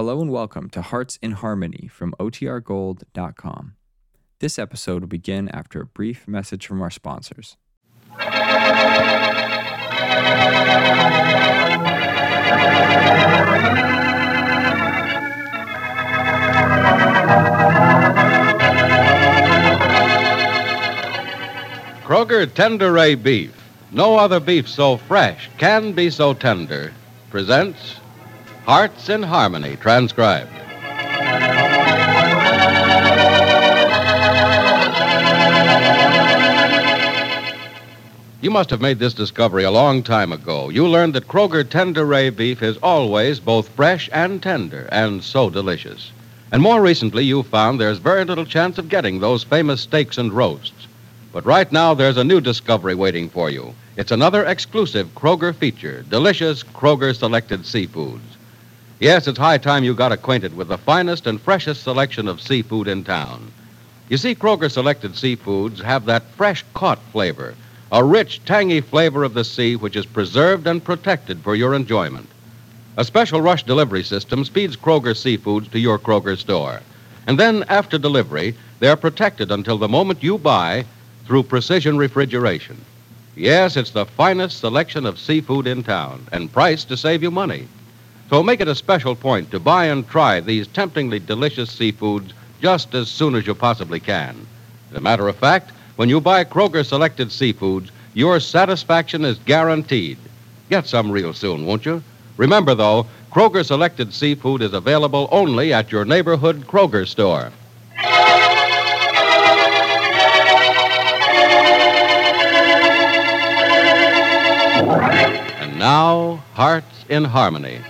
Hello and welcome to Hearts in Harmony from OTRGold.com. This episode will begin after a brief message from our sponsors. Kroger Tenderay Beef. No other beef so fresh can be so tender. Presents Hearts in Harmony, transcribed. You must have made this discovery a long time ago. You learned that Kroger Tenderay beef is always both fresh and tender, and so delicious. And more recently, you found there's very little chance of getting those famous steaks and roasts. But right now, there's a new discovery waiting for you. It's another exclusive Kroger feature delicious Kroger selected seafoods. Yes, it's high time you got acquainted with the finest and freshest selection of seafood in town. You see, Kroger selected seafoods have that fresh caught flavor, a rich, tangy flavor of the sea which is preserved and protected for your enjoyment. A special rush delivery system speeds Kroger seafoods to your Kroger store. And then, after delivery, they're protected until the moment you buy through precision refrigeration. Yes, it's the finest selection of seafood in town, and priced to save you money. So make it a special point to buy and try these temptingly delicious seafoods just as soon as you possibly can. As a matter of fact, when you buy Kroger selected seafoods, your satisfaction is guaranteed. Get some real soon, won't you? Remember, though, Kroger selected seafood is available only at your neighborhood Kroger store. And now, Hearts in Harmony.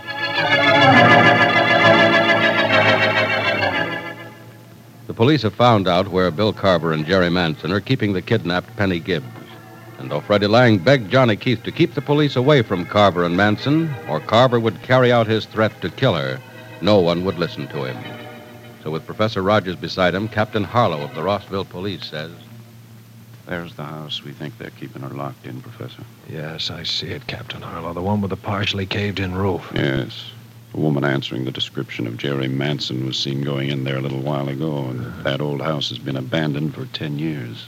Police have found out where Bill Carver and Jerry Manson are keeping the kidnapped Penny Gibbs. And though Freddie Lang begged Johnny Keith to keep the police away from Carver and Manson, or Carver would carry out his threat to kill her, no one would listen to him. So, with Professor Rogers beside him, Captain Harlow of the Rossville Police says, There's the house. We think they're keeping her locked in, Professor. Yes, I see it, Captain Harlow. The one with the partially caved in roof. Yes. A woman answering the description of Jerry Manson was seen going in there a little while ago, and that old house has been abandoned for ten years.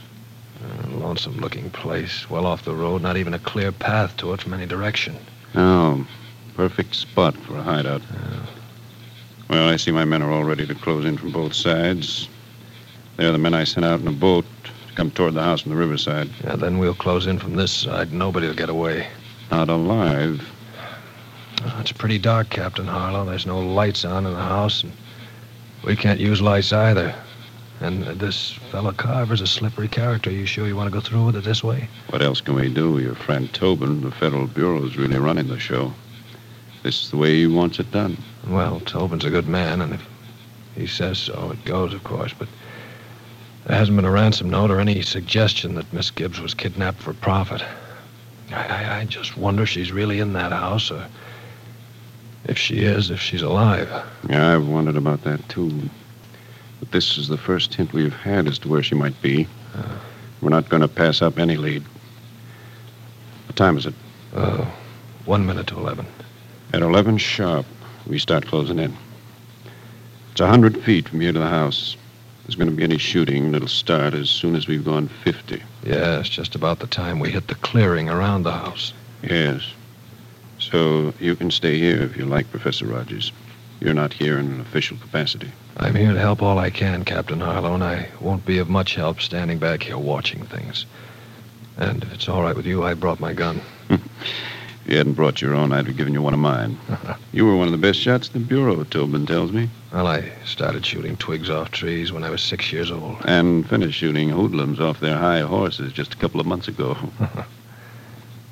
A lonesome looking place, well off the road, not even a clear path to it from any direction. Oh, perfect spot for a hideout. Well, I see my men are all ready to close in from both sides. They're the men I sent out in a boat to come toward the house from the riverside. Yeah, then we'll close in from this side. Nobody will get away. Not alive. Oh, it's pretty dark, Captain Harlow. There's no lights on in the house, and we can't use lights either. And this fellow Carver's a slippery character. You sure you want to go through with it this way? What else can we do? Your friend Tobin, the Federal Bureau, is really running the show. This is the way he wants it done. Well, Tobin's a good man, and if he says so, it goes, of course. But there hasn't been a ransom note or any suggestion that Miss Gibbs was kidnapped for profit. I, I, I just wonder if she's really in that house, or if she is, if she's alive. Yeah, I've wondered about that, too. But this is the first hint we've had as to where she might be. We're not going to pass up any lead. What time is it? Uh, one minute to eleven. At 11 sharp, we start closing in. It's a 100 feet from here to the house. If there's going to be any shooting, it'll start as soon as we've gone 50. Yeah, it's just about the time we hit the clearing around the house. Yes. So you can stay here if you like, Professor Rogers. You're not here in an official capacity. I'm here to help all I can, Captain Harlow, and I won't be of much help standing back here watching things. And if it's all right with you, I brought my gun. If you hadn't brought your own, I'd have given you one of mine. you were one of the best shots in the Bureau, Tobin tells me. Well, I started shooting twigs off trees when I was six years old. And finished shooting hoodlums off their high horses just a couple of months ago.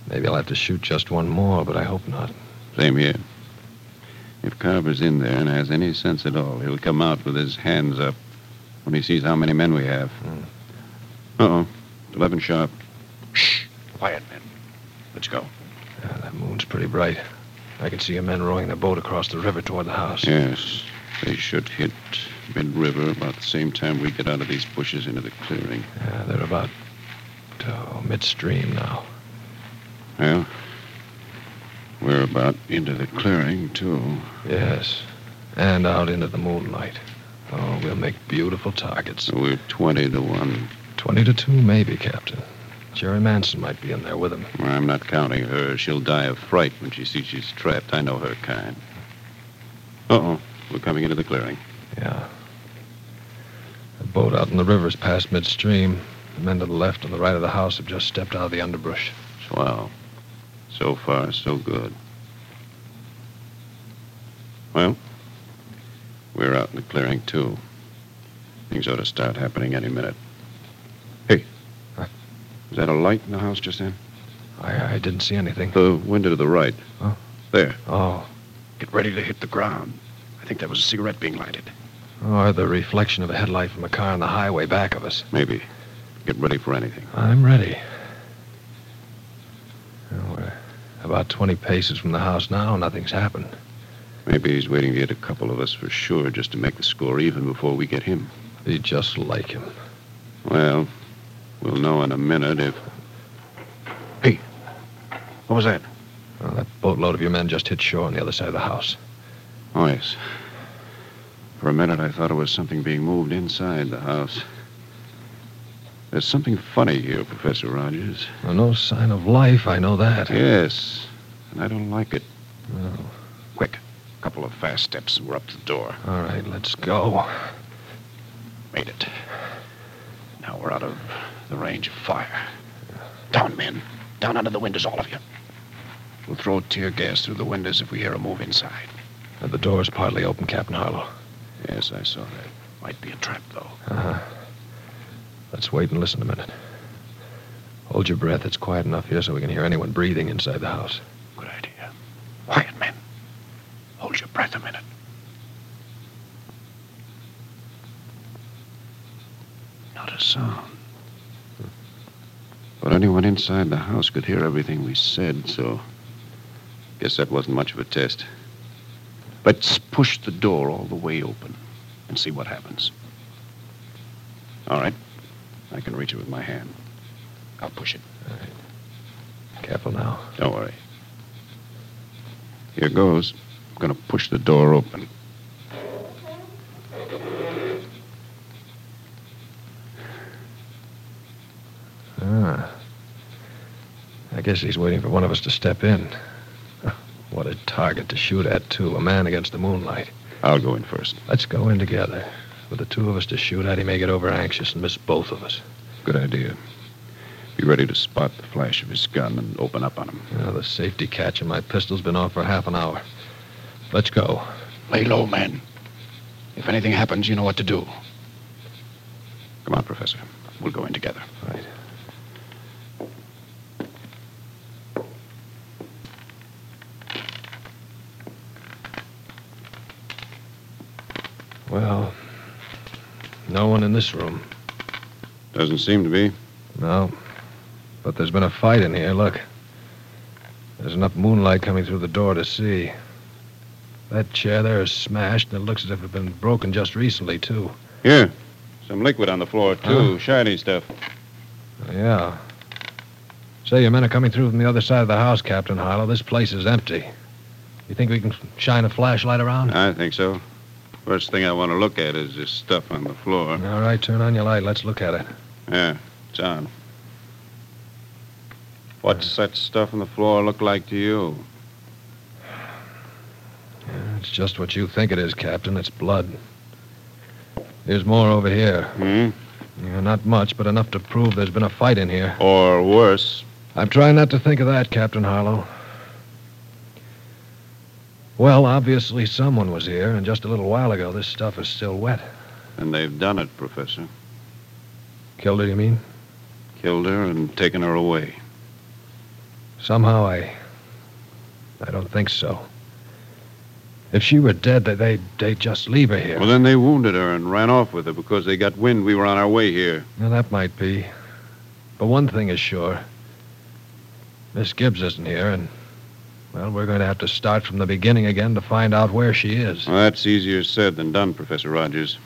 Maybe I'll have to shoot just one more, but I hope not. Same here. If Carver's in there and has any sense at all, he'll come out with his hands up when he sees how many men we have. Hmm. Uh-oh. Eleven sharp. Shh. Quiet, men. Let's go. Yeah, that moon's pretty bright. I can see your men rowing their boat across the river toward the house. Yes. They should hit mid-river about the same time we get out of these bushes into the clearing. Yeah, they're about oh, midstream now. Well, we're about into the clearing, too. Yes. And out into the moonlight. Oh, we'll make beautiful targets. We're 20 to 1. 20 to 2, maybe, Captain. Jerry Manson might be in there with him. I'm not counting her. She'll die of fright when she sees she's trapped. I know her kind. Uh-oh. We're coming into the clearing. Yeah. The boat out in the river's past midstream. The men to the left and the right of the house have just stepped out of the underbrush. Swell. So far, so good. Well, we're out in the clearing, too. Things ought to start happening any minute. Hey. Huh? Is that a light in the house just then? I, I didn't see anything. The window to the right. Oh. There. Oh. Get ready to hit the ground. I think that was a cigarette being lighted. Or the reflection of a headlight from a car on the highway back of us. Maybe. Get ready for anything. I'm ready. Well, we're about 20 paces from the house now. Nothing's happened. Maybe he's waiting to hit a couple of us for sure, just to make the score even before we get him. Be just like him. Well, we'll know in a minute if. Hey, what was that? Well, that boatload of your men just hit shore on the other side of the house. Oh, yes. For a minute, I thought it was something being moved inside the house. There's something funny here, Professor Rogers. Well, no sign of life, I know that. Yes, and I don't like it. No. Quick, a couple of fast steps, and we're up to the door. All right, let's go. Made it. Now we're out of the range of fire. Down, men. Down under the windows, all of you. We'll throw tear gas through the windows if we hear a move inside. Uh, the door's partly open, Captain Harlow. Yes, I saw that. Might be a trap, though. Uh-huh. Let's wait and listen a minute. Hold your breath. It's quiet enough here so we can hear anyone breathing inside the house. Good idea. Quiet, men. Hold your breath a minute. Not a sound. But anyone inside the house could hear everything we said, so. Guess that wasn't much of a test. Let's push the door all the way open and see what happens. All right. I can reach it with my hand. I'll push it. Careful now. Don't worry. Here goes. I'm going to push the door open. Ah. I guess he's waiting for one of us to step in. What a target to shoot at, too. A man against the moonlight. I'll go in first. Let's go in together. With the two of us to shoot at, he may get over anxious and miss both of us. Good idea. Be ready to spot the flash of his gun and open up on him. Well, the safety catch in my pistol's been off for half an hour. Let's go. Lay low, man. If anything happens, you know what to do. Come on, Professor. We'll go in together. Right. Well, no one in this room. Doesn't seem to be. No. But there's been a fight in here. Look. There's enough moonlight coming through the door to see. That chair there is smashed, and it looks as if it had been broken just recently, too. Here. Some liquid on the floor, too. Huh? Shiny stuff. Yeah. Say, your men are coming through from the other side of the house, Captain Harlow. This place is empty. You think we can shine a flashlight around? I think so. First thing I want to look at is this stuff on the floor. All right, turn on your light. Let's look at it. Yeah, on. What's that stuff on the floor look like to you? Yeah, it's just what you think it is, Captain. It's blood. There's more over here. Hmm? Yeah, not much, but enough to prove there's been a fight in here. Or worse. I'm trying not to think of that, Captain Harlow. Well, obviously someone was here, and just a little while ago this stuff is still wet. And they've done it, Professor. Killed her, you mean? Killed her and taken her away. Somehow I. I don't think so. If she were dead, they, they'd, they'd just leave her here. Well, then they wounded her and ran off with her because they got wind we were on our way here. Now, that might be. But one thing is sure Miss Gibbs isn't here, and, well, we're going to have to start from the beginning again to find out where she is. Well, that's easier said than done, Professor Rogers.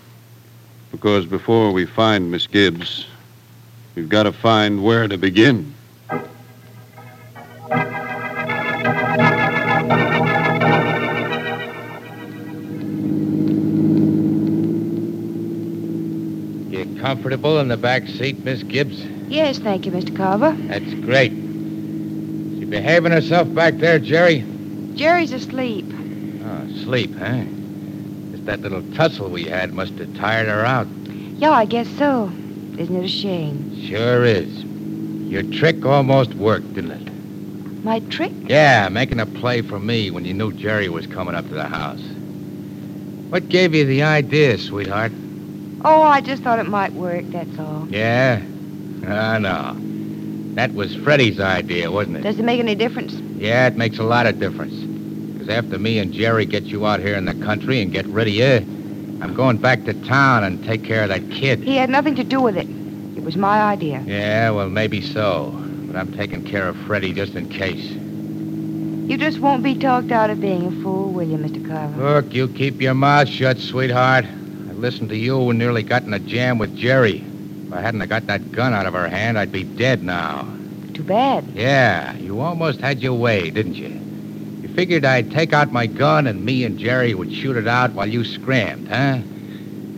Because before we find Miss Gibbs, we've got to find where to begin. You comfortable in the back seat, Miss Gibbs? Yes, thank you, Mr. Carver. That's great. She behaving herself back there, Jerry? Jerry's asleep. Oh, sleep, huh? Just that little tussle we had must have tired her out. Yeah, I guess so. Isn't it a shame? Sure is. Your trick almost worked, didn't it? My trick? Yeah, making a play for me when you knew Jerry was coming up to the house. What gave you the idea, sweetheart? Oh, I just thought it might work, that's all. Yeah? Ah, no. That was Freddie's idea, wasn't it? Does it make any difference? Yeah, it makes a lot of difference. Because after me and Jerry get you out here in the country and get rid of you, I'm going back to town and take care of that kid. He had nothing to do with it. It was my idea. Yeah, well, maybe so. But I'm taking care of Freddie just in case. You just won't be talked out of being a fool, will you, Mr. Carver? Look, you keep your mouth shut, sweetheart. I listened to you and nearly got in a jam with Jerry. If I hadn't have got that gun out of her hand, I'd be dead now. Too bad. Yeah, you almost had your way, didn't you? You figured I'd take out my gun and me and Jerry would shoot it out while you scrammed, huh?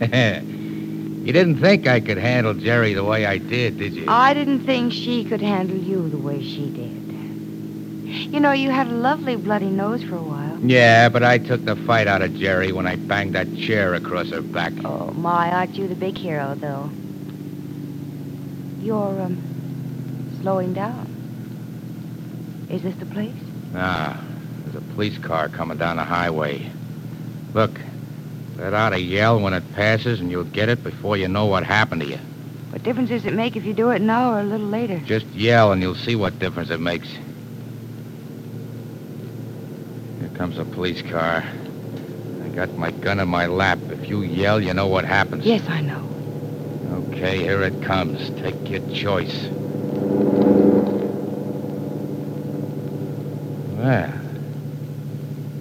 you didn't think I could handle Jerry the way I did, did you? I didn't think she could handle you the way she did. You know, you had a lovely bloody nose for a while. Yeah, but I took the fight out of Jerry when I banged that chair across her back. Oh, my, aren't you the big hero, though? You're, um, slowing down. Is this the place? Ah, there's a police car coming down the highway. Look, let out a yell when it passes, and you'll get it before you know what happened to you. What difference does it make if you do it now or a little later? Just yell, and you'll see what difference it makes. Here comes a police car. I got my gun in my lap. If you yell, you know what happens. Yes, I know. Okay, here it comes. Take your choice. Well,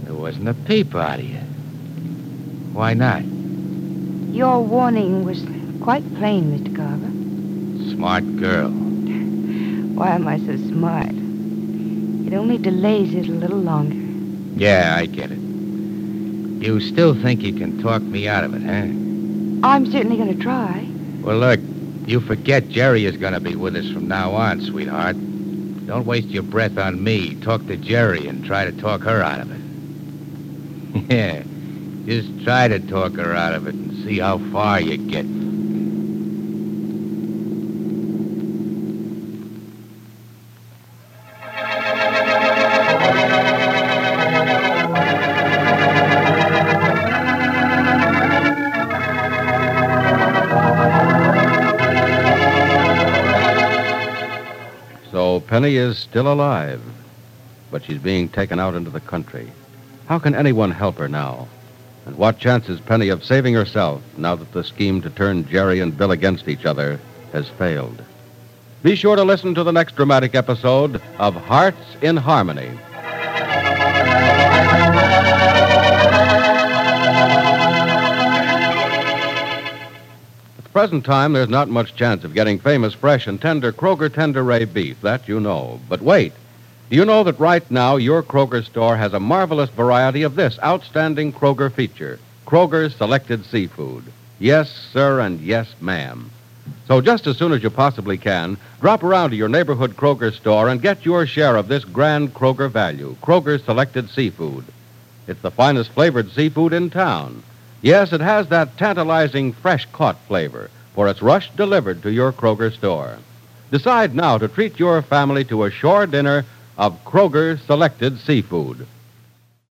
there wasn't a peep out of you. Why not? Your warning was quite plain, Mr. Carver. Smart girl. Why am I so smart? It only delays it a little longer. Yeah, I get it. You still think you can talk me out of it, huh? I'm certainly going to try. Well, look, you forget Jerry is going to be with us from now on, sweetheart. Don't waste your breath on me. Talk to Jerry and try to talk her out of it. yeah, just try to talk her out of it and see how far you get. Penny is still alive, but she's being taken out into the country. How can anyone help her now? And what chance is Penny of saving herself now that the scheme to turn Jerry and Bill against each other has failed? Be sure to listen to the next dramatic episode of Hearts in Harmony. Present time, there's not much chance of getting famous, fresh, and tender Kroger Tenderay beef. That you know. But wait. Do you know that right now your Kroger store has a marvelous variety of this outstanding Kroger feature Kroger's Selected Seafood? Yes, sir, and yes, ma'am. So just as soon as you possibly can, drop around to your neighborhood Kroger store and get your share of this grand Kroger value Kroger's Selected Seafood. It's the finest flavored seafood in town. Yes, it has that tantalizing fresh caught flavor, for it's rush delivered to your Kroger store. Decide now to treat your family to a shore dinner of Kroger selected seafood.